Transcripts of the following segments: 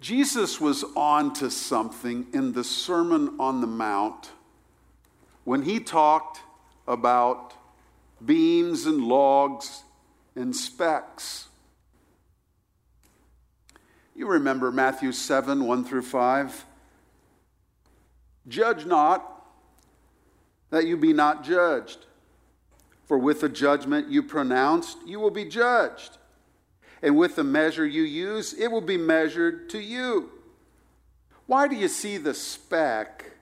Jesus was on to something in the Sermon on the Mount when he talked about beams and logs and specks. You remember Matthew 7 1 through 5. Judge not that you be not judged. For with the judgment you pronounced, you will be judged. And with the measure you use, it will be measured to you. Why do you see the speck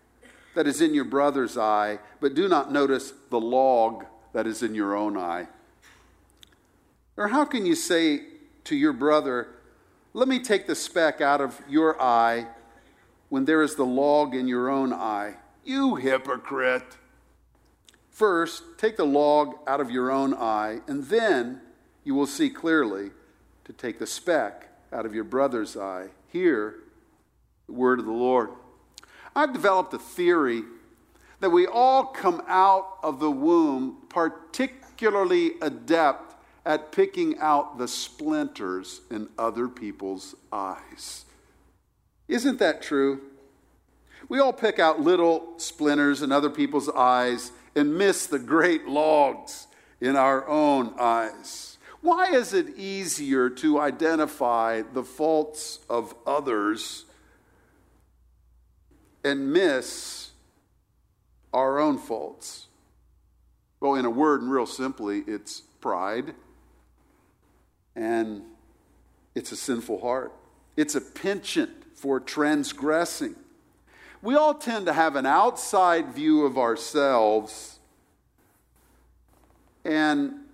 that is in your brother's eye, but do not notice the log that is in your own eye? Or how can you say to your brother, Let me take the speck out of your eye when there is the log in your own eye? You hypocrite! First, take the log out of your own eye, and then you will see clearly to take the speck out of your brother's eye. Hear the word of the Lord. I've developed a theory that we all come out of the womb particularly adept at picking out the splinters in other people's eyes. Isn't that true? We all pick out little splinters in other people's eyes and miss the great logs in our own eyes? Why is it easier to identify the faults of others and miss our own faults? Well, in a word, and real simply, it's pride and it's a sinful heart. It's a penchant for transgressing we all tend to have an outside view of ourselves and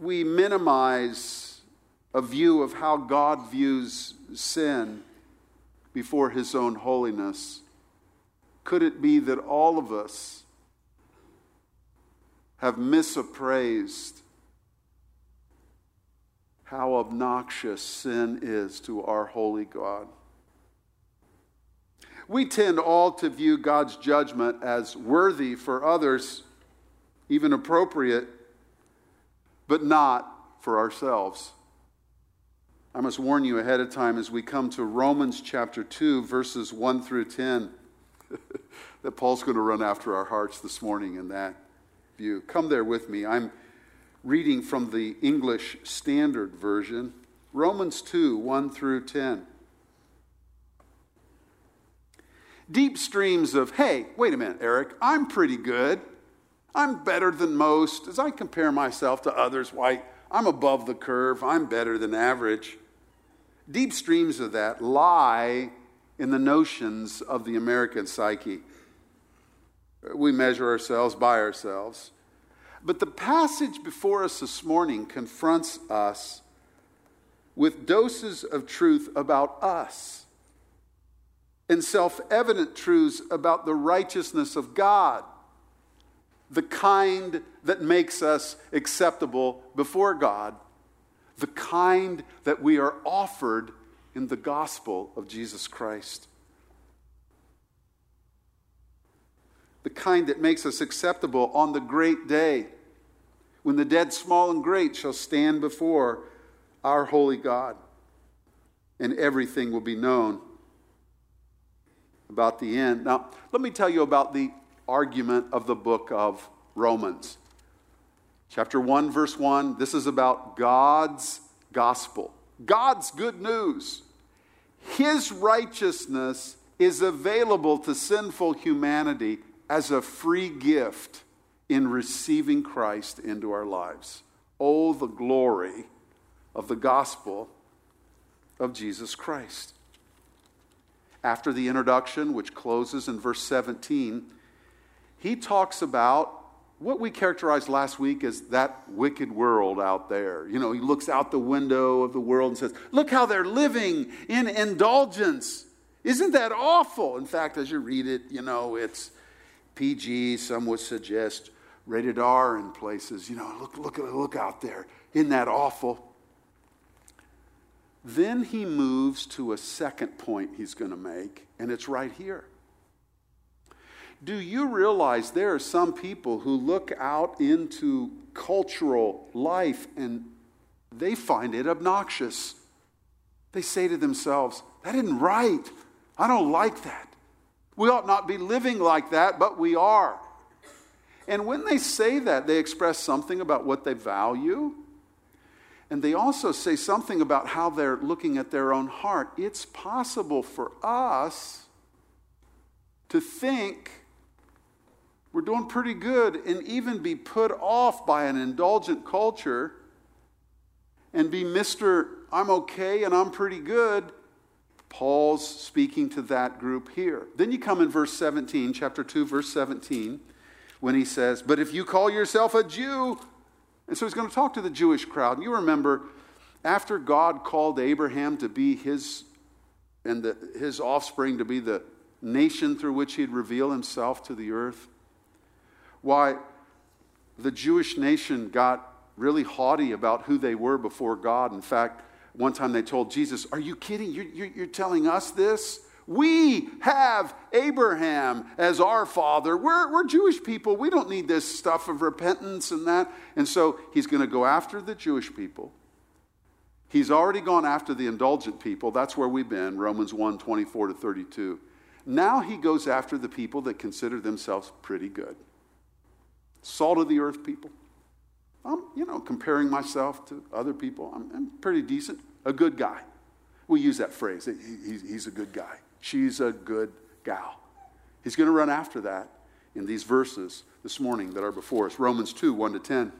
we minimize a view of how God views sin before his own holiness. Could it be that all of us have misappraised how obnoxious sin is to our holy God? We tend all to view God's judgment as worthy for others, even appropriate, but not for ourselves. I must warn you ahead of time as we come to Romans chapter 2, verses 1 through 10, that Paul's going to run after our hearts this morning in that view. Come there with me. I'm reading from the English Standard Version, Romans 2, 1 through 10. deep streams of, hey, wait a minute, Eric, I'm pretty good. I'm better than most. As I compare myself to others, why, I'm above the curve. I'm better than average. Deep streams of that lie in the notions of the American psyche. We measure ourselves by ourselves. But the passage before us this morning confronts us with doses of truth about us and self evident truths about the righteousness of God, the kind that makes us acceptable before God, the kind that we are offered in the gospel of Jesus Christ. The kind that makes us acceptable on the great day when the dead, small and great, shall stand before our holy God and everything will be known about the end. Now, let me tell you about the argument of the book of Romans. Chapter 1, verse 1, this is about God's gospel, God's good news. His righteousness is available to sinful humanity as a free gift in receiving Christ into our lives. Oh, the glory of the gospel of Jesus Christ after the introduction, which closes in verse 17, he talks about what we characterized last week as that wicked world out there. You know, he looks out the window of the world and says, Look how they're living in indulgence. Isn't that awful? In fact, as you read it, you know, it's PG, some would suggest rated R in places. You know, look, look, look out there. Isn't that awful? Then he moves to a second point he's going to make, and it's right here. Do you realize there are some people who look out into cultural life and they find it obnoxious? They say to themselves, That isn't right. I don't like that. We ought not be living like that, but we are. And when they say that, they express something about what they value. And they also say something about how they're looking at their own heart. It's possible for us to think we're doing pretty good and even be put off by an indulgent culture and be Mr. I'm okay and I'm pretty good. Paul's speaking to that group here. Then you come in verse 17, chapter 2, verse 17, when he says, But if you call yourself a Jew, and so he's going to talk to the Jewish crowd. And you remember, after God called Abraham to be his and the, his offspring to be the nation through which he'd reveal himself to the earth, why the Jewish nation got really haughty about who they were before God. In fact, one time they told Jesus, Are you kidding? You're, you're, you're telling us this? We have Abraham as our father. We're, we're Jewish people. We don't need this stuff of repentance and that. And so he's going to go after the Jewish people. He's already gone after the indulgent people. That's where we've been, Romans 1 24 to 32. Now he goes after the people that consider themselves pretty good. Salt of the earth people. I'm, you know, comparing myself to other people. I'm, I'm pretty decent, a good guy. We use that phrase. He, he's a good guy. She's a good gal. He's going to run after that in these verses this morning that are before us Romans 2 1 to 10.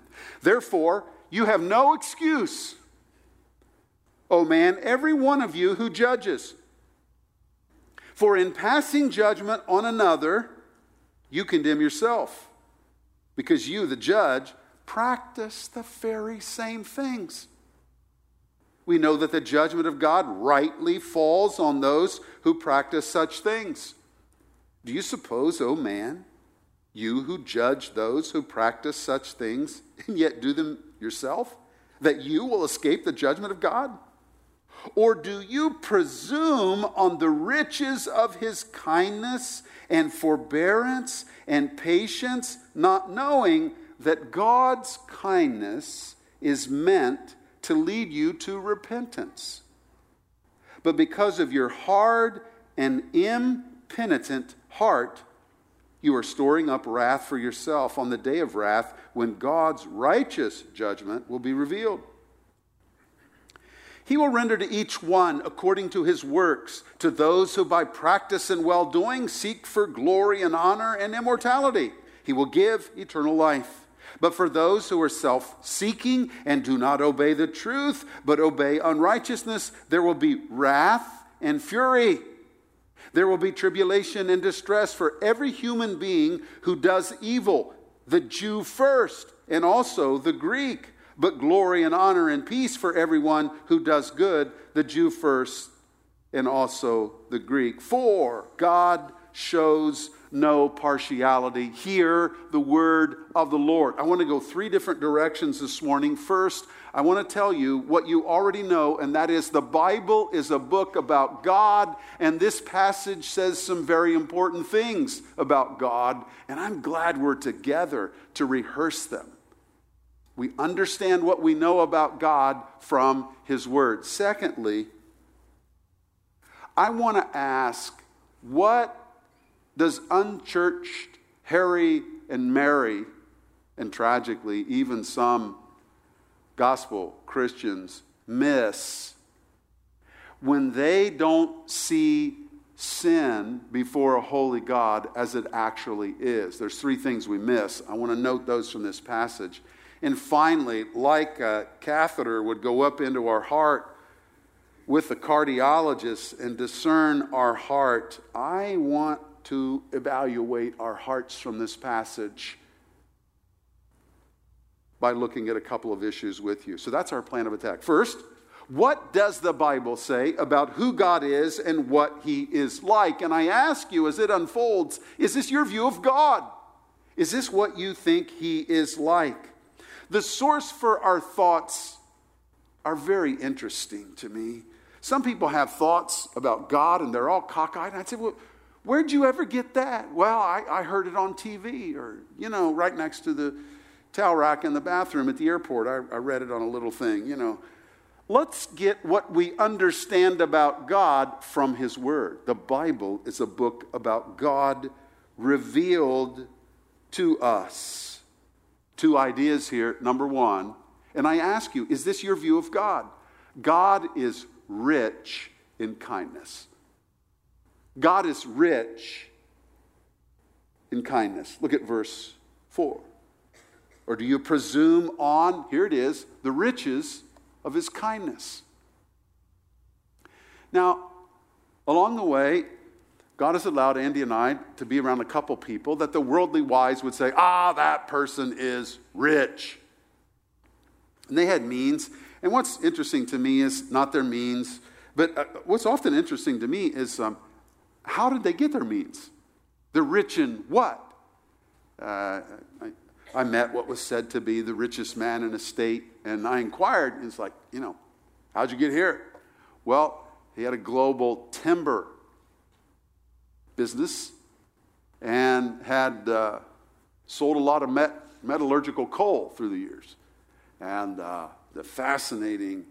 Therefore, you have no excuse, O man, every one of you who judges. For in passing judgment on another, you condemn yourself, because you, the judge, practice the very same things. We know that the judgment of God rightly falls on those who practice such things. Do you suppose, O oh man, you who judge those who practice such things and yet do them yourself, that you will escape the judgment of God? Or do you presume on the riches of his kindness and forbearance and patience, not knowing that God's kindness is meant to lead you to repentance. But because of your hard and impenitent heart, you are storing up wrath for yourself on the day of wrath when God's righteous judgment will be revealed. He will render to each one according to his works, to those who by practice and well doing seek for glory and honor and immortality. He will give eternal life. But for those who are self seeking and do not obey the truth, but obey unrighteousness, there will be wrath and fury. There will be tribulation and distress for every human being who does evil, the Jew first, and also the Greek, but glory and honor and peace for everyone who does good, the Jew first, and also the Greek. For God shows no partiality. Hear the word of the Lord. I want to go three different directions this morning. First, I want to tell you what you already know, and that is the Bible is a book about God, and this passage says some very important things about God, and I'm glad we're together to rehearse them. We understand what we know about God from His Word. Secondly, I want to ask what does unchurched Harry and Mary, and tragically, even some gospel Christians, miss when they don't see sin before a holy God as it actually is. There's three things we miss. I want to note those from this passage. And finally, like a catheter would go up into our heart with the cardiologist and discern our heart, I want to evaluate our hearts from this passage by looking at a couple of issues with you. So that's our plan of attack. First, what does the Bible say about who God is and what He is like? And I ask you as it unfolds, is this your view of God? Is this what you think He is like? The source for our thoughts are very interesting to me. Some people have thoughts about God and they're all cockeyed. And I'd say, well, Where'd you ever get that? Well, I, I heard it on TV or, you know, right next to the towel rack in the bathroom at the airport. I, I read it on a little thing, you know. let's get what we understand about God from His Word. The Bible is a book about God revealed to us. Two ideas here. Number one, and I ask you, is this your view of God? God is rich in kindness. God is rich in kindness. Look at verse 4. Or do you presume on, here it is, the riches of his kindness? Now, along the way, God has allowed Andy and I to be around a couple people that the worldly wise would say, ah, that person is rich. And they had means. And what's interesting to me is not their means, but uh, what's often interesting to me is um, how did they get their means? They're rich in what? Uh, I, I, met what was said to be the richest man in a state, and I inquired, and it's like, you know, how'd you get here? Well, he had a global timber business and had uh, sold a lot of met- metallurgical coal through the years. And uh, the fascinating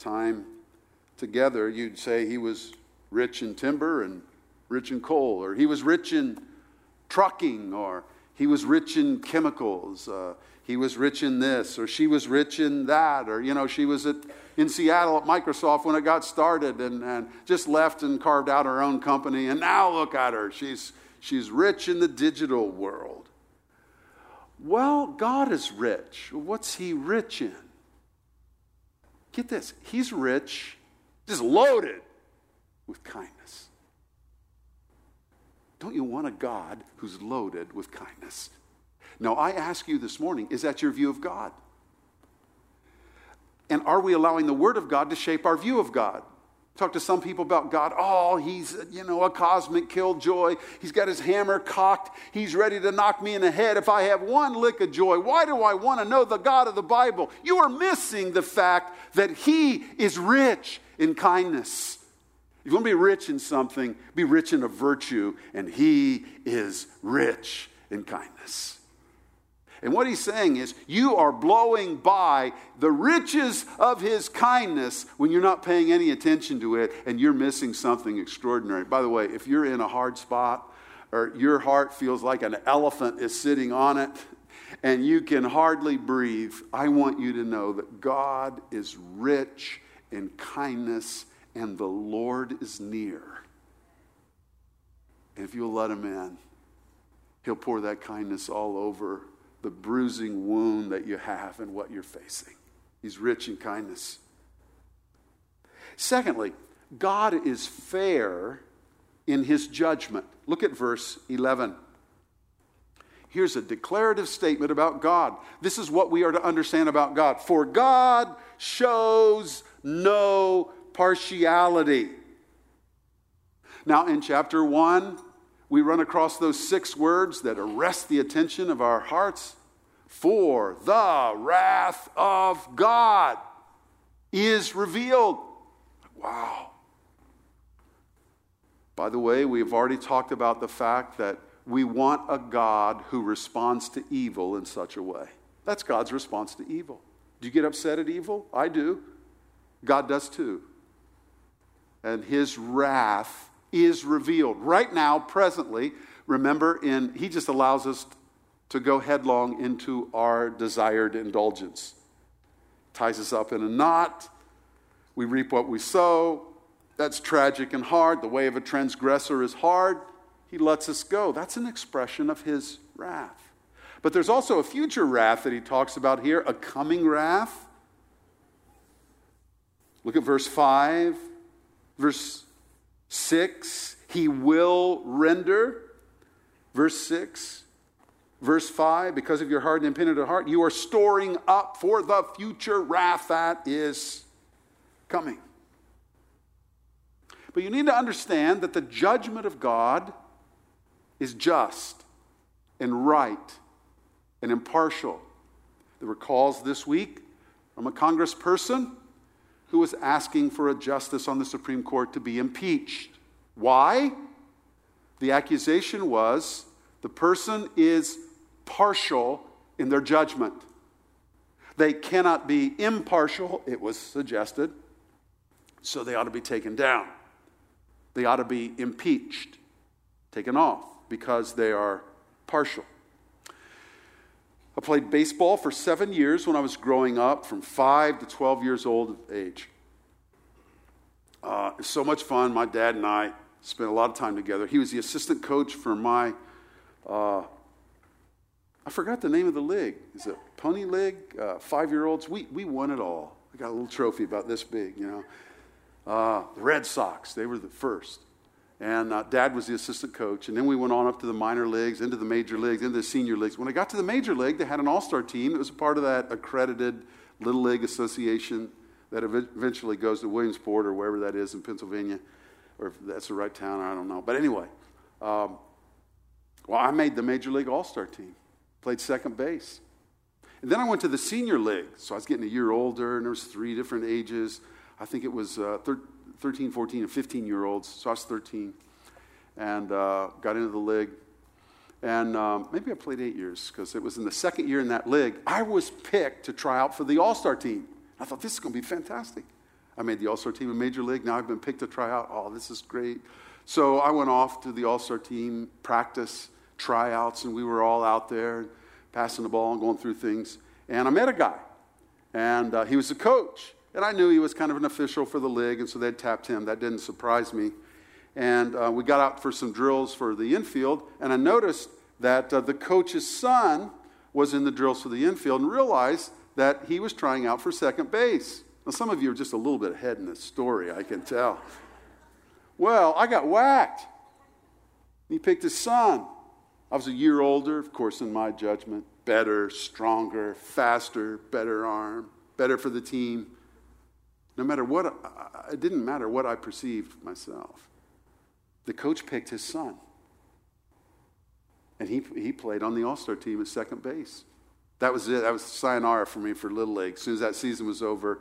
time together, you'd say he was rich in timber and rich in coal, or he was rich in trucking, or he was rich in chemicals. Uh, he was rich in this, or she was rich in that, or, you know, she was at, in Seattle at Microsoft when it got started and, and just left and carved out her own company. And now look at her. She's, she's rich in the digital world. Well, God is rich. What's he rich in? Get this. He's rich, just loaded with kindness. Don't you want a God who's loaded with kindness? Now, I ask you this morning is that your view of God? And are we allowing the Word of God to shape our view of God? Talk to some people about God. Oh, he's, you know, a cosmic killjoy. He's got his hammer cocked. He's ready to knock me in the head if I have one lick of joy. Why do I want to know the God of the Bible? You are missing the fact that he is rich in kindness. If you want to be rich in something, be rich in a virtue, and he is rich in kindness. And what he's saying is, you are blowing by the riches of his kindness when you're not paying any attention to it and you're missing something extraordinary. By the way, if you're in a hard spot or your heart feels like an elephant is sitting on it and you can hardly breathe, I want you to know that God is rich in kindness and the Lord is near. And if you'll let him in, he'll pour that kindness all over the bruising wound that you have and what you're facing. He's rich in kindness. Secondly, God is fair in his judgment. Look at verse 11. Here's a declarative statement about God. This is what we are to understand about God. For God shows no partiality. Now, in chapter 1, we run across those six words that arrest the attention of our hearts. For the wrath of God is revealed. Wow. By the way, we've already talked about the fact that we want a God who responds to evil in such a way. That's God's response to evil. Do you get upset at evil? I do. God does too. And his wrath is revealed. Right now, presently, remember, in he just allows us to go headlong into our desired indulgence. Ties us up in a knot. We reap what we sow. That's tragic and hard. The way of a transgressor is hard. He lets us go. That's an expression of his wrath. But there's also a future wrath that he talks about here, a coming wrath. Look at verse 5, verse 6, he will render. Verse 6, verse 5, because of your hardened and penitent heart, you are storing up for the future wrath that is coming. But you need to understand that the judgment of God is just and right and impartial. There were calls this week from a congressperson who was asking for a justice on the Supreme Court to be impeached. Why? The accusation was the person is partial in their judgment. They cannot be impartial, it was suggested, so they ought to be taken down. They ought to be impeached, taken off, because they are partial. I played baseball for seven years when I was growing up, from five to 12 years old of age. Uh, so much fun. My dad and I spent a lot of time together. He was the assistant coach for my, uh, I forgot the name of the league. Is it Pony League? Uh, Five year olds. We, we won it all. I got a little trophy about this big, you know. Uh, the Red Sox, they were the first. And uh, dad was the assistant coach. And then we went on up to the minor leagues, into the major leagues, into the senior leagues. When I got to the major league, they had an all star team that was a part of that accredited Little League Association that eventually goes to Williamsport or wherever that is in Pennsylvania, or if that's the right town, I don't know. But anyway, um, well, I made the Major League All Star team, played second base. And then I went to the senior league. So I was getting a year older, and there was three different ages. I think it was uh, 13, 14, and 15 year olds. So I was 13 and uh, got into the league. And um, maybe I played eight years because it was in the second year in that league. I was picked to try out for the All Star team. I thought, this is going to be fantastic. I made the All Star team in Major League. Now I've been picked to try out. Oh, this is great. So I went off to the All Star team practice, tryouts, and we were all out there passing the ball and going through things. And I met a guy, and uh, he was a coach. And I knew he was kind of an official for the league, and so they'd tapped him. That didn't surprise me. And uh, we got out for some drills for the infield, and I noticed that uh, the coach's son was in the drills for the infield and realized that he was trying out for second base. Now, some of you are just a little bit ahead in this story, I can tell. Well, I got whacked. He picked his son. I was a year older, of course, in my judgment. Better, stronger, faster, better arm, better for the team. No matter what, it didn't matter what I perceived myself. The coach picked his son. And he, he played on the All Star team at second base. That was it. That was sayonara for me for Little League. As soon as that season was over,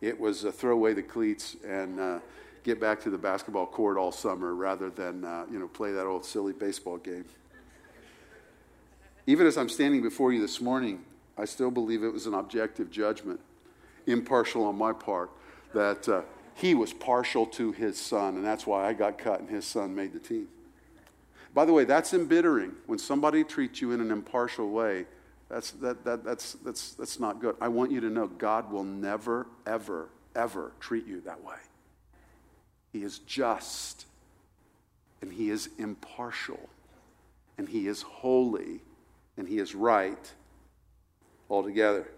it was uh, throw away the cleats and uh, get back to the basketball court all summer rather than uh, you know play that old silly baseball game. Even as I'm standing before you this morning, I still believe it was an objective judgment, impartial on my part, that uh, he was partial to his son, and that's why I got cut and his son made the team. By the way, that's embittering when somebody treats you in an impartial way that's, that, that, that's, that's, that's not good. I want you to know God will never, ever, ever treat you that way. He is just, and He is impartial, and He is holy, and He is right altogether.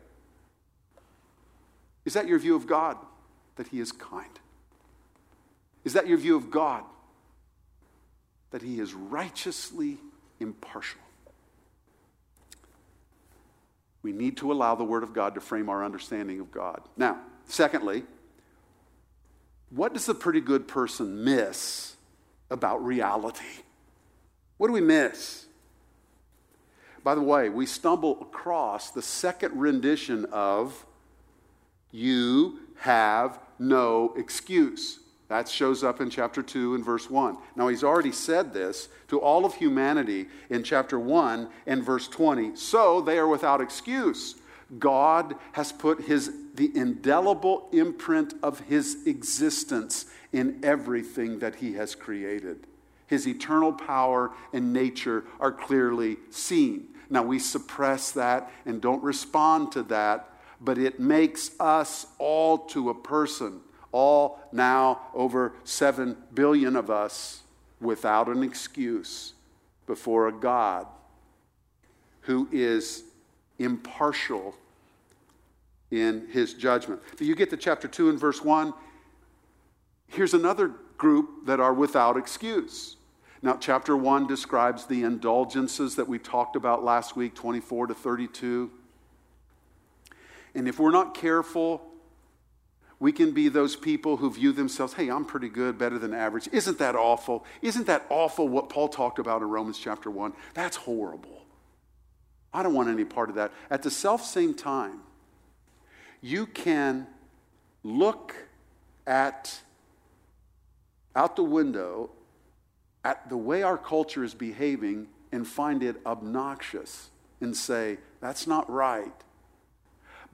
Is that your view of God? That He is kind? Is that your view of God? That He is righteously impartial? We need to allow the Word of God to frame our understanding of God. Now, secondly, what does a pretty good person miss about reality? What do we miss? By the way, we stumble across the second rendition of You have no excuse. That shows up in chapter 2 and verse 1. Now, he's already said this to all of humanity in chapter 1 and verse 20. So they are without excuse. God has put his, the indelible imprint of his existence in everything that he has created. His eternal power and nature are clearly seen. Now, we suppress that and don't respond to that, but it makes us all to a person all now over 7 billion of us without an excuse before a God who is impartial in his judgment. You get to chapter 2 and verse 1. Here's another group that are without excuse. Now, chapter 1 describes the indulgences that we talked about last week, 24 to 32. And if we're not careful, we can be those people who view themselves, hey, I'm pretty good, better than average. Isn't that awful? Isn't that awful what Paul talked about in Romans chapter 1? That's horrible. I don't want any part of that. At the self same time, you can look at out the window at the way our culture is behaving and find it obnoxious and say, that's not right.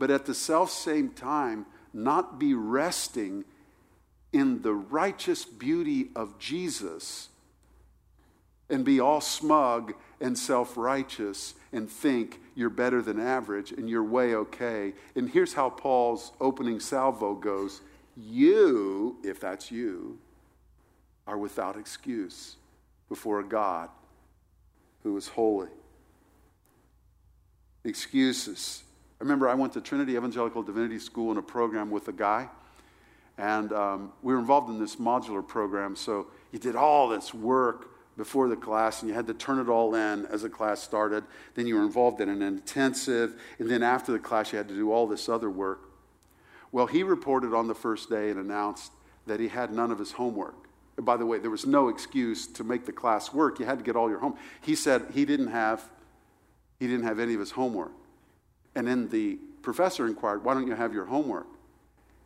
But at the self same time, not be resting in the righteous beauty of Jesus and be all smug and self righteous and think you're better than average and you're way okay. And here's how Paul's opening salvo goes You, if that's you, are without excuse before a God who is holy. Excuses. I remember I went to Trinity Evangelical Divinity School in a program with a guy, and um, we were involved in this modular program. So you did all this work before the class and you had to turn it all in as the class started. Then you were involved in an intensive, and then after the class, you had to do all this other work. Well, he reported on the first day and announced that he had none of his homework. By the way, there was no excuse to make the class work. You had to get all your home. He said he didn't have he didn't have any of his homework. And then the professor inquired, "Why don't you have your homework?"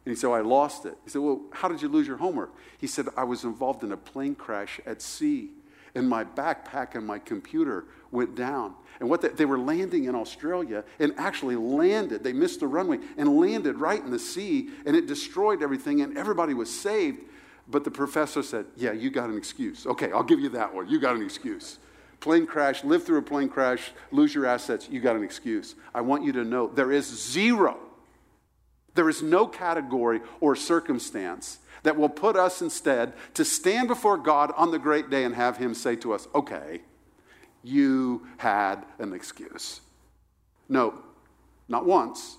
And he said, well, I lost it. He said, Well, how did you lose your homework? He said, I was involved in a plane crash at sea, and my backpack and my computer went down. And what they, they were landing in Australia and actually landed. They missed the runway and landed right in the sea, and it destroyed everything, and everybody was saved. But the professor said, Yeah, you got an excuse. Okay, I'll give you that one. You got an excuse. Plane crash, live through a plane crash, lose your assets, you got an excuse. I want you to know there is zero, there is no category or circumstance that will put us instead to stand before God on the great day and have Him say to us, Okay, you had an excuse. No, not once,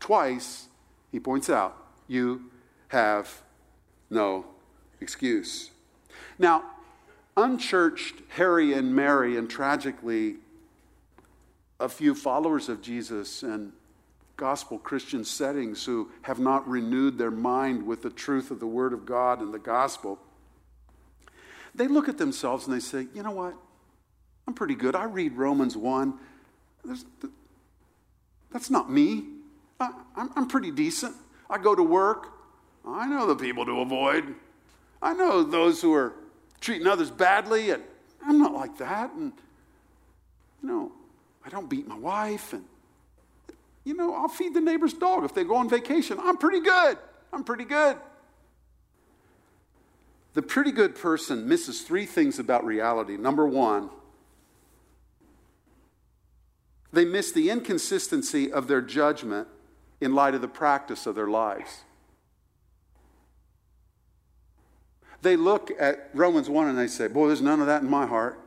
twice, he points out, you have no excuse. Now, unchurched Harry and Mary, and tragically, a few followers of Jesus and gospel Christian settings who have not renewed their mind with the truth of the Word of God and the gospel, they look at themselves and they say, you know what? I'm pretty good. I read Romans 1. that's not me. I, am pretty decent. I go to work. I know the people to avoid. I know those who are treating others badly, and I'm not like that. And, you know, I don't beat my wife, and, you know, I'll feed the neighbor's dog if they go on vacation. I'm pretty good. I'm pretty good. The pretty good person misses three things about reality. Number one, they miss the inconsistency of their judgment in light of the practice of their lives. They look at Romans 1 and they say, Boy, there's none of that in my heart.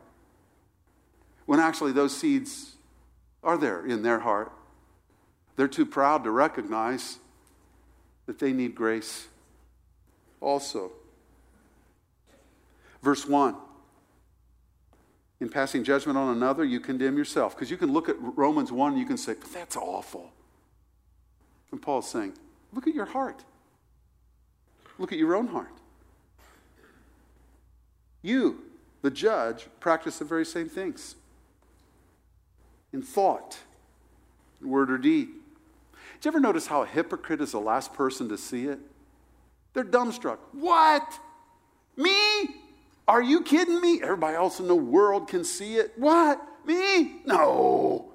When actually those seeds are there in their heart. They're too proud to recognize that they need grace also. Verse 1 In passing judgment on another, you condemn yourself. Because you can look at Romans 1 and you can say, But that's awful. And Paul's saying, Look at your heart. Look at your own heart. You, the judge, practice the very same things in thought, in word, or deed. Did you ever notice how a hypocrite is the last person to see it? They're dumbstruck. What? Me? Are you kidding me? Everybody else in the world can see it. What? Me? No.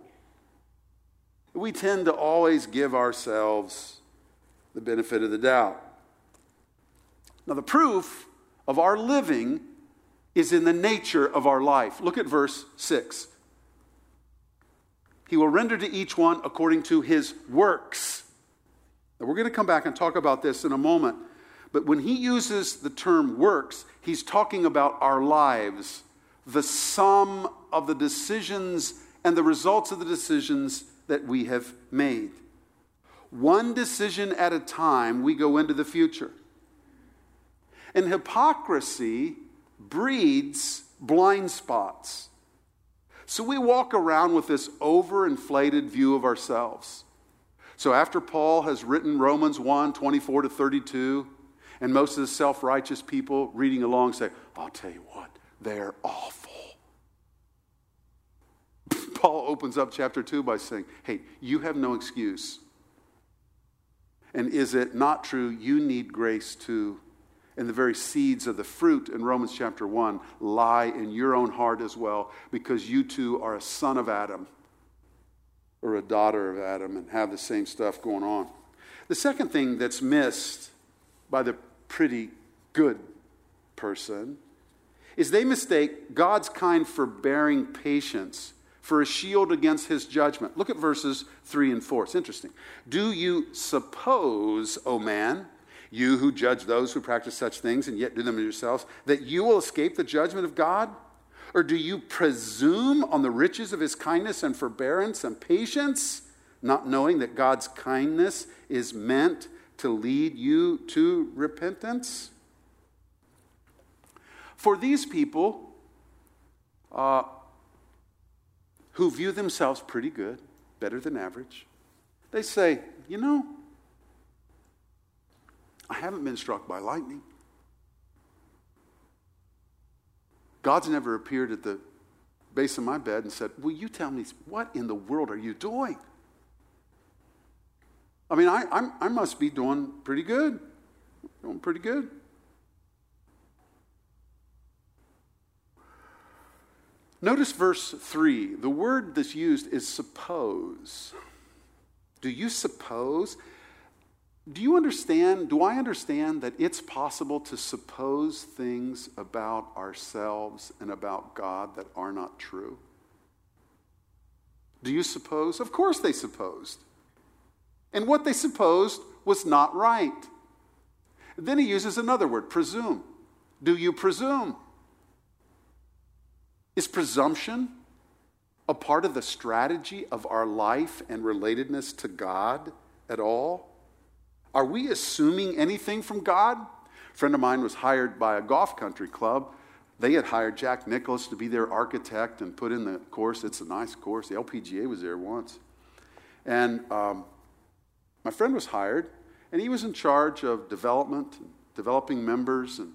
We tend to always give ourselves the benefit of the doubt. Now, the proof of our living is in the nature of our life. Look at verse 6. He will render to each one according to his works. Now, we're going to come back and talk about this in a moment. But when he uses the term works, he's talking about our lives, the sum of the decisions and the results of the decisions that we have made. One decision at a time, we go into the future. And hypocrisy breeds blind spots. So we walk around with this overinflated view of ourselves. So after Paul has written Romans 1 24 to 32, and most of the self righteous people reading along say, I'll tell you what, they're awful. Paul opens up chapter 2 by saying, Hey, you have no excuse. And is it not true you need grace too? And the very seeds of the fruit in Romans chapter 1 lie in your own heart as well, because you too are a son of Adam. or a daughter of Adam and have the same stuff going on. The second thing that's missed by the pretty good person is they mistake God's kind forbearing patience for a shield against his judgment. Look at verses 3 and 4. It's interesting. Do you suppose, O man, you who judge those who practice such things and yet do them yourselves, that you will escape the judgment of God? Or do you presume on the riches of his kindness and forbearance and patience, not knowing that God's kindness is meant to lead you to repentance? For these people uh, who view themselves pretty good, better than average, they say, you know, I haven't been struck by lightning. God's never appeared at the base of my bed and said, Will you tell me what in the world are you doing? I mean, I, I'm, i must be doing pretty good. Doing pretty good. Notice verse 3. The word that's used is suppose. Do you suppose do you understand? Do I understand that it's possible to suppose things about ourselves and about God that are not true? Do you suppose? Of course they supposed. And what they supposed was not right. Then he uses another word, presume. Do you presume? Is presumption a part of the strategy of our life and relatedness to God at all? Are we assuming anything from God? A friend of mine was hired by a golf country club. They had hired Jack Nicklaus to be their architect and put in the course. It's a nice course. The LPGA was there once. And um, my friend was hired, and he was in charge of development, developing members. And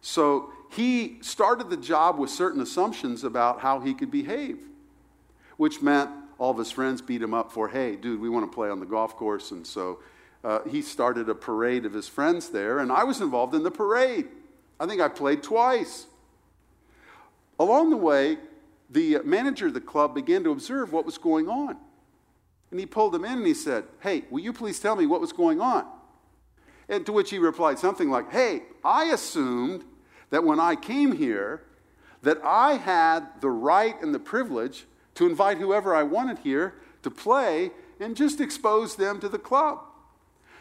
so he started the job with certain assumptions about how he could behave, which meant all of his friends beat him up for, hey, dude, we want to play on the golf course. And so uh, he started a parade of his friends there, and I was involved in the parade. I think I played twice. Along the way, the manager of the club began to observe what was going on. And he pulled him in and he said, Hey, will you please tell me what was going on? And to which he replied something like, Hey, I assumed that when I came here, that I had the right and the privilege to invite whoever I wanted here to play and just expose them to the club.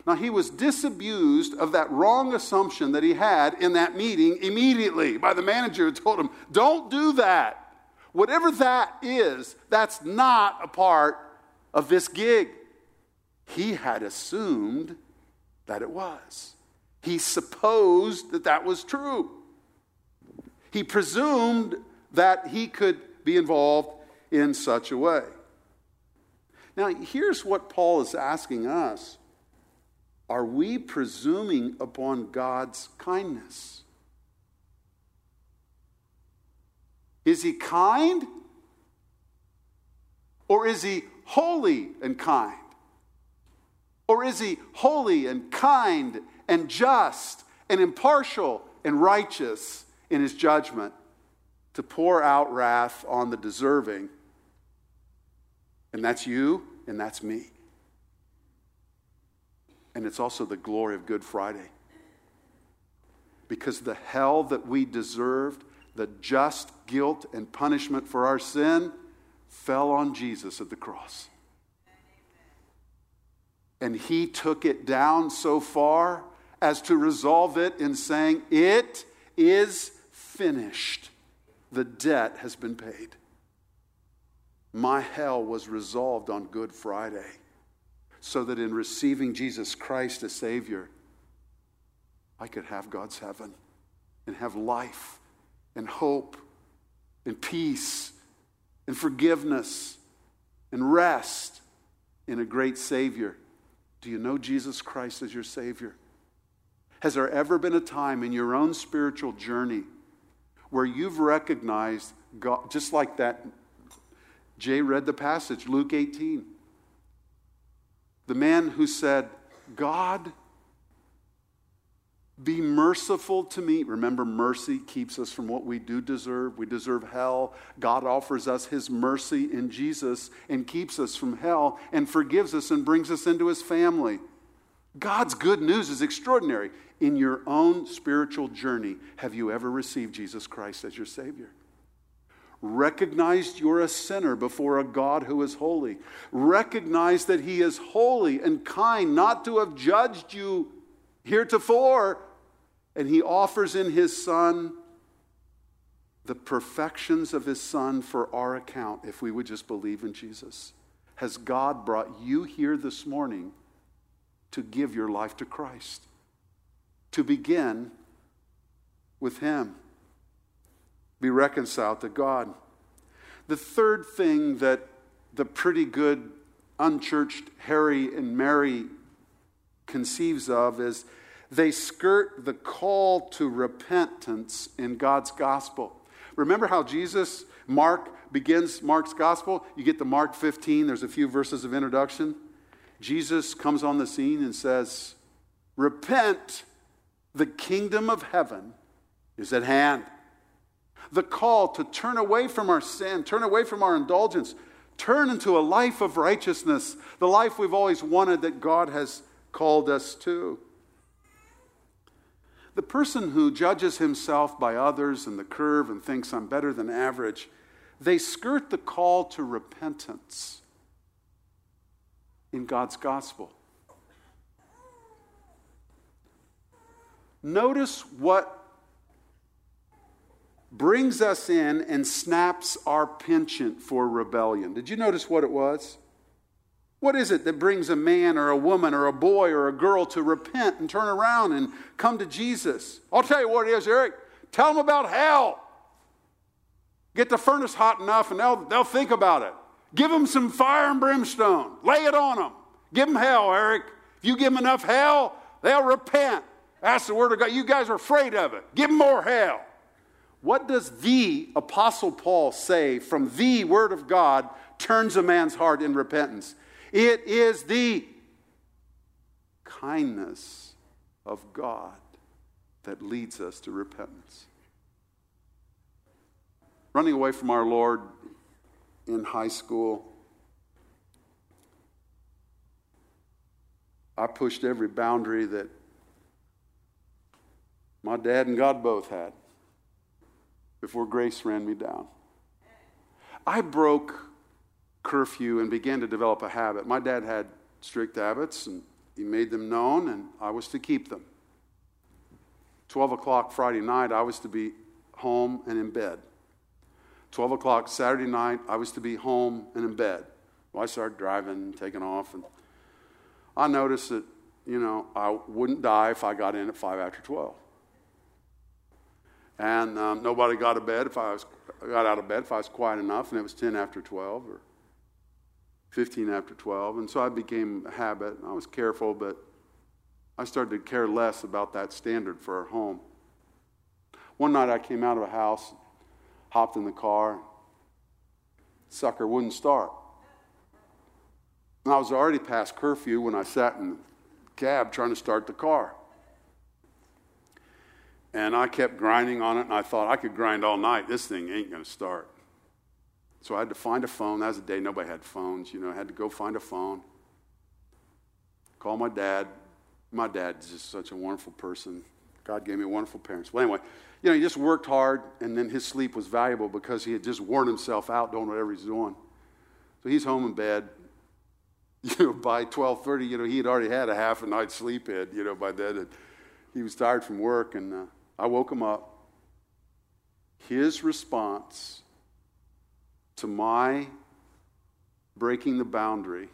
Now, he was disabused of that wrong assumption that he had in that meeting immediately by the manager who told him, Don't do that. Whatever that is, that's not a part of this gig. He had assumed that it was. He supposed that that was true. He presumed that he could be involved in such a way. Now, here's what Paul is asking us are we presuming upon God's kindness? Is he kind? Or is he holy and kind? Or is he holy and kind and just and impartial and righteous in his judgment to pour out wrath on the deserving? And that's you and that's me. And it's also the glory of Good Friday. Because the hell that we deserved, the just guilt and punishment for our sin, fell on Jesus at the cross. And he took it down so far as to resolve it in saying, It is finished. The debt has been paid. My hell was resolved on Good Friday so that in receiving Jesus Christ as Savior, I could have God's heaven and have life and hope and peace and forgiveness and rest in a great Savior. Do you know Jesus Christ as your Savior? Has there ever been a time in your own spiritual journey where you've recognized God, just like that? Jay read the passage, Luke 18. The man who said, God, Be merciful to me. Remember, mercy keeps us from what we do deserve. We deserve hell. God offers us his mercy in Jesus and keeps us from hell and forgives us and brings us into his family. God's good news is extraordinary. In your own spiritual journey, have you ever received Jesus Christ as your Savior? Recognized you're a sinner before a God who is holy. Recognize that He is holy and kind, not to have judged you heretofore. And He offers in His Son the perfections of His Son for our account if we would just believe in Jesus. Has God brought you here this morning to give your life to Christ? To begin with Him. Be reconciled to God. The third thing that the pretty good unchurched Harry and Mary conceives of is they skirt the call to repentance in God's gospel. Remember how Jesus, Mark, begins Mark's gospel? You get to Mark 15, there's a few verses of introduction. Jesus comes on the scene and says, Repent, the kingdom of heaven is at hand. The call to turn away from our sin, turn away from our indulgence, turn into a life of righteousness, the life we've always wanted that God has called us to. The person who judges himself by others and the curve and thinks I'm better than average, they skirt the call to repentance in God's gospel. Notice what brings us in and snaps our penchant for rebellion. Did you notice what it was? What is it that brings a man or a woman or a boy or a girl to repent and turn around and come to Jesus? I'll tell you what it is, Eric. Tell them about hell. Get the furnace hot enough and they'll, they'll think about it. Give them some fire and brimstone. Lay it on them. Give them hell, Eric. If you give them enough hell, they'll repent. That's the word of God. You guys are afraid of it. Give them more hell. What does the Apostle Paul say from the Word of God turns a man's heart in repentance? It is the kindness of God that leads us to repentance. Running away from our Lord in high school, I pushed every boundary that my dad and God both had before grace ran me down. I broke curfew and began to develop a habit. My dad had strict habits and he made them known, and I was to keep them. 12 o'clock Friday night, I was to be home and in bed. 12 o'clock Saturday night, I was to be home and in bed. Well, I started driving, taking off, and I noticed that, you know, I wouldn't die if I got in at 5 after 12. And um, nobody got, to bed if I was, got out of bed if I was quiet enough, and it was 10 after 12 or 15 after 12. And so I became a habit. I was careful, but I started to care less about that standard for our home. One night I came out of a house, hopped in the car, sucker wouldn't start. And I was already past curfew when I sat in the cab trying to start the car. And I kept grinding on it, and I thought I could grind all night. This thing ain't going to start. So I had to find a phone. That was a day nobody had phones. You know, I had to go find a phone. Call my dad. My dad's just such a wonderful person. God gave me wonderful parents. Well, anyway, you know, he just worked hard, and then his sleep was valuable because he had just worn himself out doing whatever he's doing. So he's home in bed. You know, by 12:30, you know, he had already had a half a night's sleep in. You know, by then, and he was tired from work, and uh, I woke him up. His response to my breaking the boundary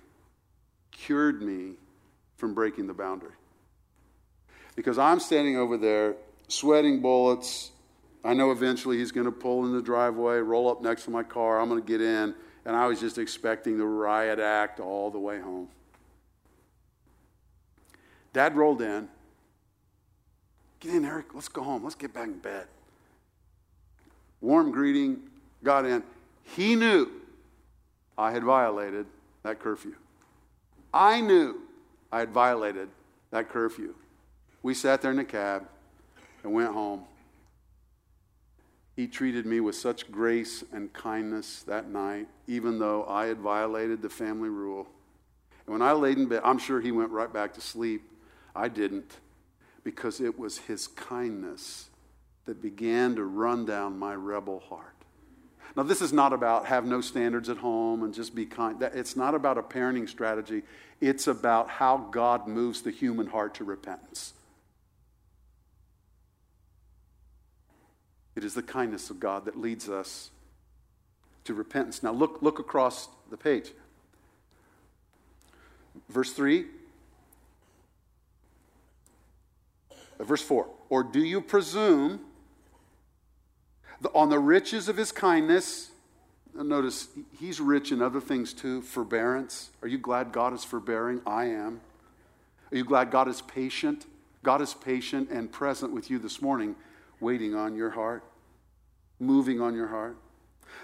cured me from breaking the boundary. Because I'm standing over there sweating bullets. I know eventually he's going to pull in the driveway, roll up next to my car. I'm going to get in. And I was just expecting the riot act all the way home. Dad rolled in. Get in, Eric. Let's go home. Let's get back in bed. Warm greeting, got in. He knew I had violated that curfew. I knew I had violated that curfew. We sat there in the cab and went home. He treated me with such grace and kindness that night, even though I had violated the family rule. And when I laid in bed, I'm sure he went right back to sleep. I didn't, because it was his kindness that began to run down my rebel heart. Now, this is not about have no standards at home and just be kind. It's not about a parenting strategy. It's about how God moves the human heart to repentance. It is the kindness of God that leads us to repentance. Now, look, look across the page. Verse 3, uh, Uh, verse 4. Or do you presume on the riches of his kindness? Notice he's rich in other things too forbearance. Are you glad God is forbearing? I am. Are you glad God is patient? God is patient and present with you this morning, waiting on your heart, moving on your heart.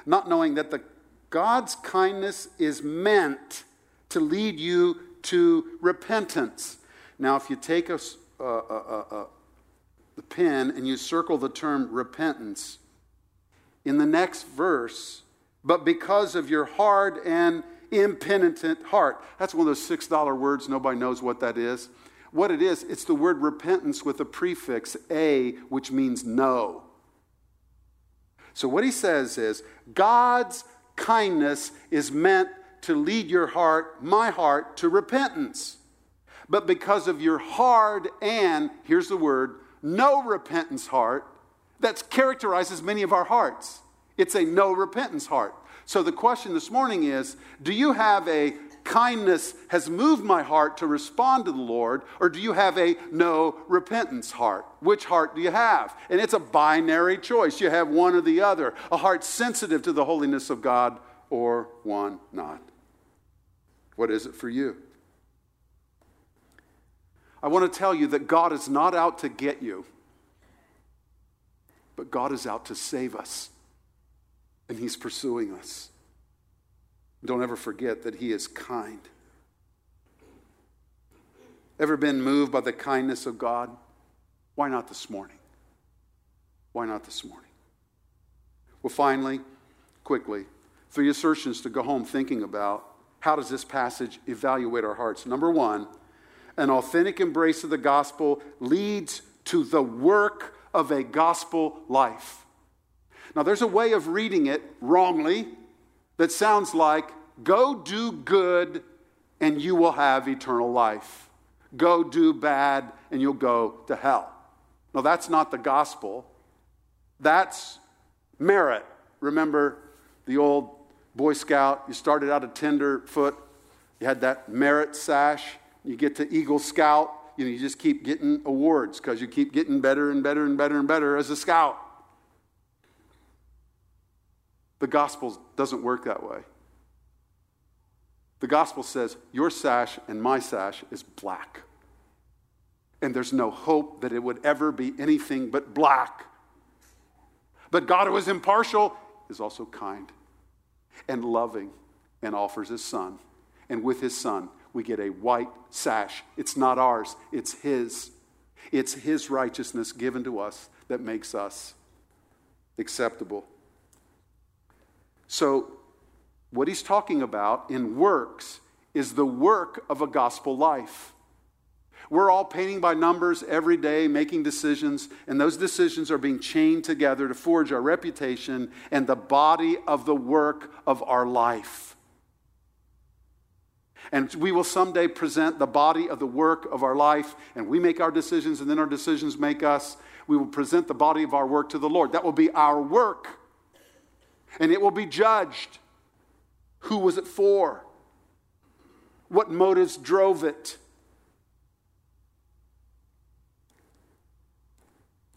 Not knowing that the God's kindness is meant to lead you to repentance. Now, if you take a, a, a, a the pen and you circle the term repentance, in the next verse, but because of your hard and impenitent heart. That's one of those $6 words, nobody knows what that is. What it is, it's the word repentance with a prefix a, which means no. So what he says is God's kindness is meant to lead your heart, my heart, to repentance. But because of your hard and, here's the word, no repentance heart, that characterizes many of our hearts. It's a no repentance heart. So the question this morning is do you have a kindness has moved my heart to respond to the Lord, or do you have a no repentance heart? Which heart do you have? And it's a binary choice. You have one or the other a heart sensitive to the holiness of God, or one not. What is it for you? I want to tell you that God is not out to get you, but God is out to save us, and He's pursuing us. Don't ever forget that He is kind. Ever been moved by the kindness of God? Why not this morning? Why not this morning? Well, finally, quickly, three assertions to go home thinking about how does this passage evaluate our hearts? Number one, an authentic embrace of the gospel leads to the work of a gospel life. Now, there's a way of reading it wrongly that sounds like go do good and you will have eternal life. Go do bad and you'll go to hell. No, that's not the gospel. That's merit. Remember the old Boy Scout, you started out a tenderfoot, you had that merit sash, you get to Eagle Scout, you know, you just keep getting awards because you keep getting better and better and better and better as a scout. The gospel doesn't work that way. The gospel says, Your sash and my sash is black. And there's no hope that it would ever be anything but black. But God, who is impartial, is also kind and loving and offers his son. And with his son, we get a white sash. It's not ours, it's his. It's his righteousness given to us that makes us acceptable. So, what he's talking about in works is the work of a gospel life. We're all painting by numbers every day, making decisions, and those decisions are being chained together to forge our reputation and the body of the work of our life. And we will someday present the body of the work of our life, and we make our decisions, and then our decisions make us. We will present the body of our work to the Lord. That will be our work, and it will be judged. Who was it for? What motives drove it?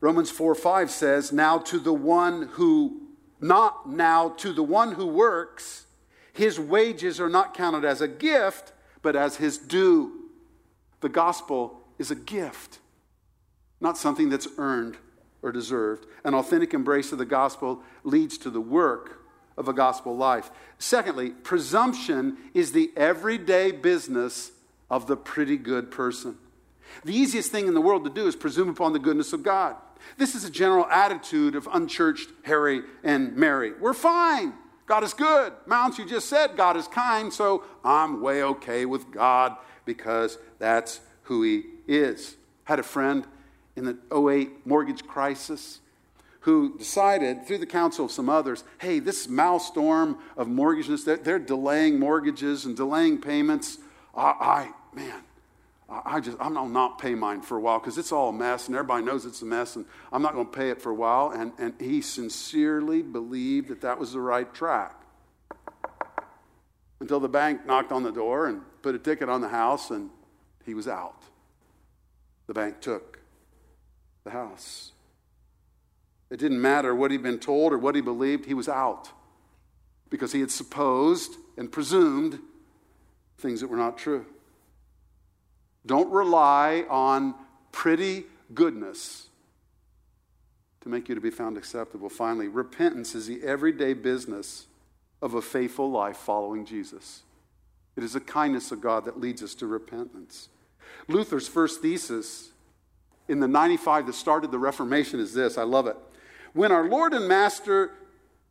Romans 4 5 says, Now to the one who, not now to the one who works, his wages are not counted as a gift, but as his due. The gospel is a gift, not something that's earned or deserved. An authentic embrace of the gospel leads to the work of a gospel life. Secondly, presumption is the everyday business of the pretty good person. The easiest thing in the world to do is presume upon the goodness of God. This is a general attitude of unchurched Harry and Mary. We're fine. God is good. Mounts, you just said God is kind, so I'm way okay with God because that's who He is. I had a friend in the 08 mortgage crisis who decided, through the counsel of some others, hey, this maelstrom of mortgages, they're, delaying mortgages and delaying payments. I, I man, I just, I'm not pay mine for a while because it's all a mess and everybody knows it's a mess and I'm not going to pay it for a while. And, and he sincerely believed that that was the right track. Until the bank knocked on the door and put a ticket on the house and he was out. The bank took the house. It didn't matter what he'd been told or what he believed, he was out because he had supposed and presumed things that were not true. Don't rely on pretty goodness to make you to be found acceptable. Finally, repentance is the everyday business of a faithful life following Jesus. It is the kindness of God that leads us to repentance. Luther's first thesis in the 95 that started the Reformation is this I love it. When our Lord and Master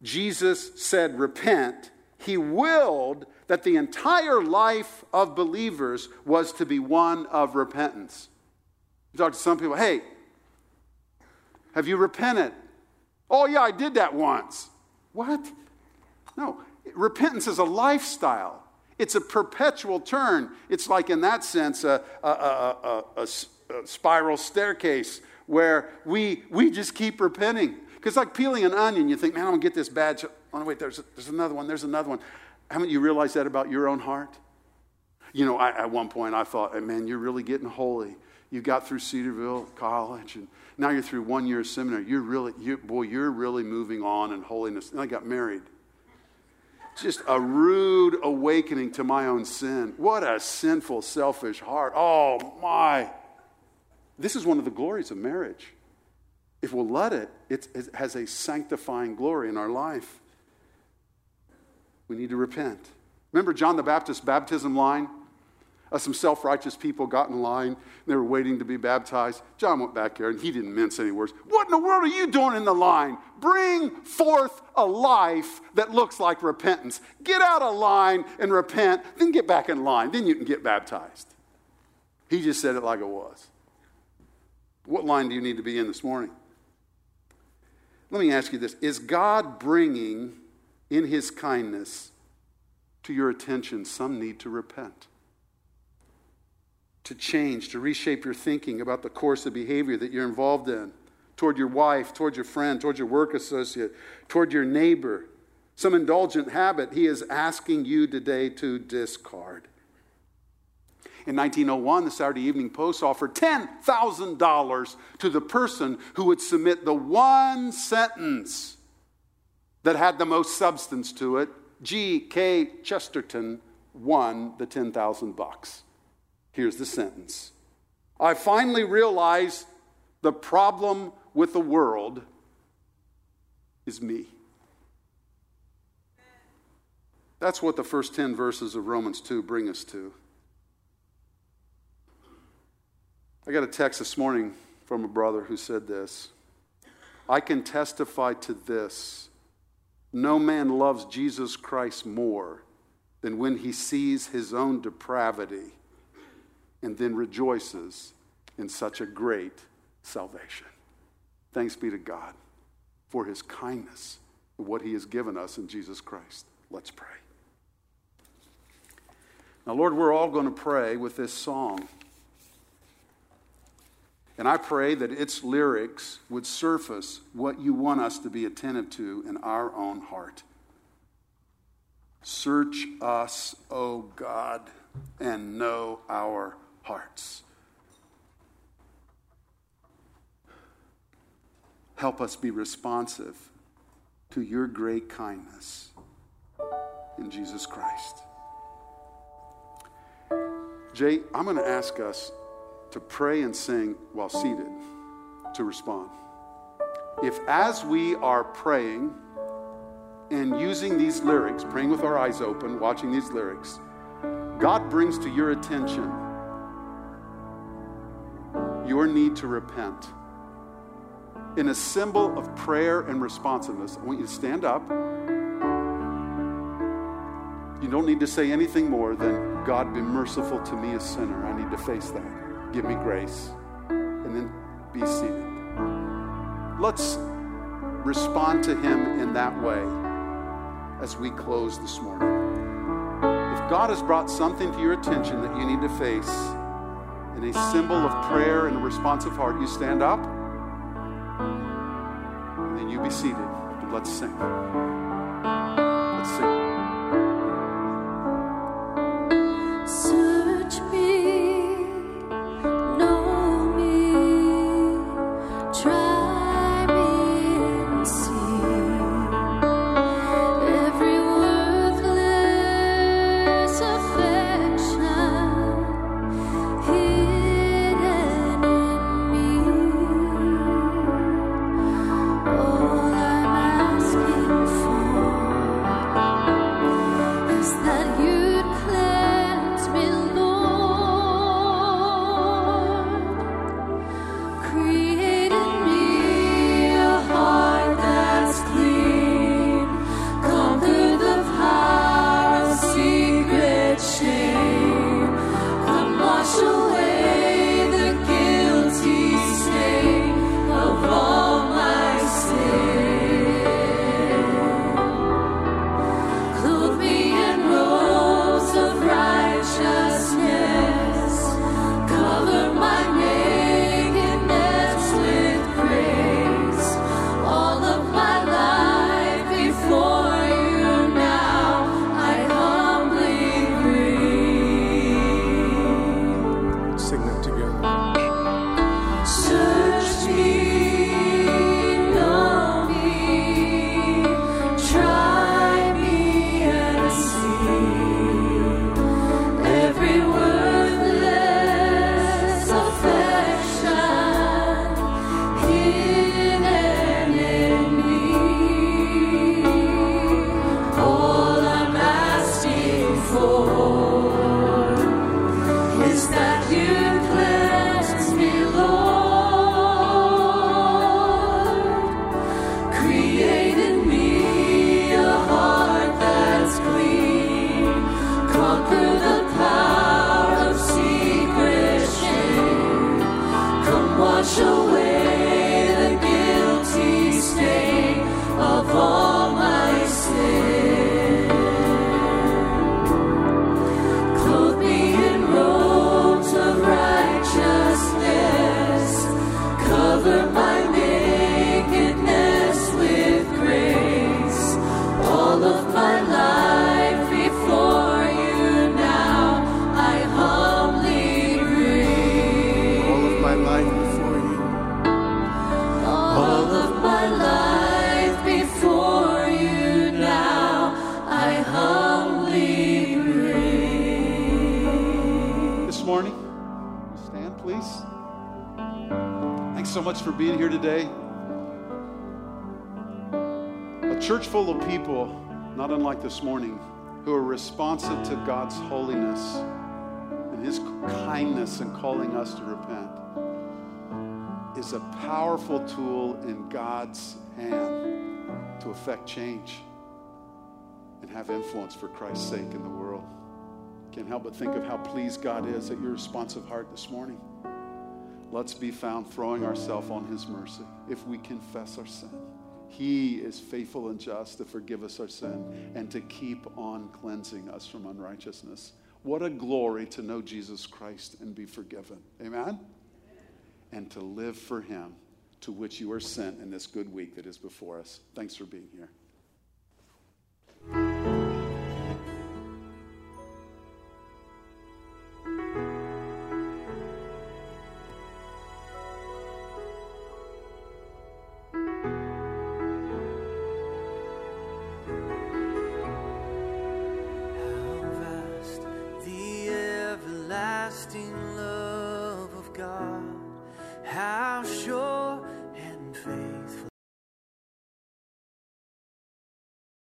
Jesus said, Repent, he willed that the entire life of believers was to be one of repentance. You talk to some people, hey, have you repented? Oh, yeah, I did that once. What? No, repentance is a lifestyle. It's a perpetual turn. It's like, in that sense, a, a, a, a spiral staircase where we, we just keep repenting. Because, like peeling an onion, you think, man, I'm to get this bad. Oh, wait, there's, there's another one, there's another one. Haven't you realized that about your own heart? You know, I, at one point I thought, man, you're really getting holy. You got through Cedarville College, and now you're through one year seminary. You're really, you, boy, you're really moving on in holiness. And I got married. Just a rude awakening to my own sin. What a sinful, selfish heart. Oh, my. This is one of the glories of marriage. If we'll let it, it has a sanctifying glory in our life. We need to repent. Remember John the Baptist's baptism line? Uh, some self righteous people got in line. They were waiting to be baptized. John went back there and he didn't mince any words. What in the world are you doing in the line? Bring forth a life that looks like repentance. Get out of line and repent, then get back in line. Then you can get baptized. He just said it like it was. What line do you need to be in this morning? Let me ask you this Is God bringing in his kindness to your attention some need to repent, to change, to reshape your thinking about the course of behavior that you're involved in toward your wife, toward your friend, toward your work associate, toward your neighbor. Some indulgent habit he is asking you today to discard. In 1901, the Saturday Evening Post offered $10,000 to the person who would submit the one sentence that had the most substance to it, G.K. Chesterton won the 10,000 bucks. Here's the sentence. I finally realized the problem with the world is me. That's what the first 10 verses of Romans 2 bring us to. I got a text this morning from a brother who said this I can testify to this no man loves Jesus Christ more than when he sees his own depravity and then rejoices in such a great salvation. Thanks be to God for his kindness and what he has given us in Jesus Christ. Let's pray. Now, Lord, we're all going to pray with this song. And I pray that its lyrics would surface what you want us to be attentive to in our own heart. Search us, O God, and know our hearts. Help us be responsive to your great kindness in Jesus Christ. Jay, I'm going to ask us to pray and sing while seated to respond. If, as we are praying and using these lyrics, praying with our eyes open, watching these lyrics, God brings to your attention your need to repent, in a symbol of prayer and responsiveness, I want you to stand up. You don't need to say anything more than, God, be merciful to me, a sinner. I need to face that. Give me grace. And then be seated. Let's respond to Him in that way as we close this morning. If God has brought something to your attention that you need to face in a symbol of prayer and a responsive heart, you stand up and then you be seated let's sing. So much for being here today. A church full of people, not unlike this morning, who are responsive to God's holiness and His kindness in calling us to repent is a powerful tool in God's hand to affect change and have influence for Christ's sake in the world. Can't help but think of how pleased God is at your responsive heart this morning. Let's be found throwing ourselves on His mercy if we confess our sin. He is faithful and just to forgive us our sin and to keep on cleansing us from unrighteousness. What a glory to know Jesus Christ and be forgiven. Amen? And to live for Him, to which you are sent in this good week that is before us. Thanks for being here.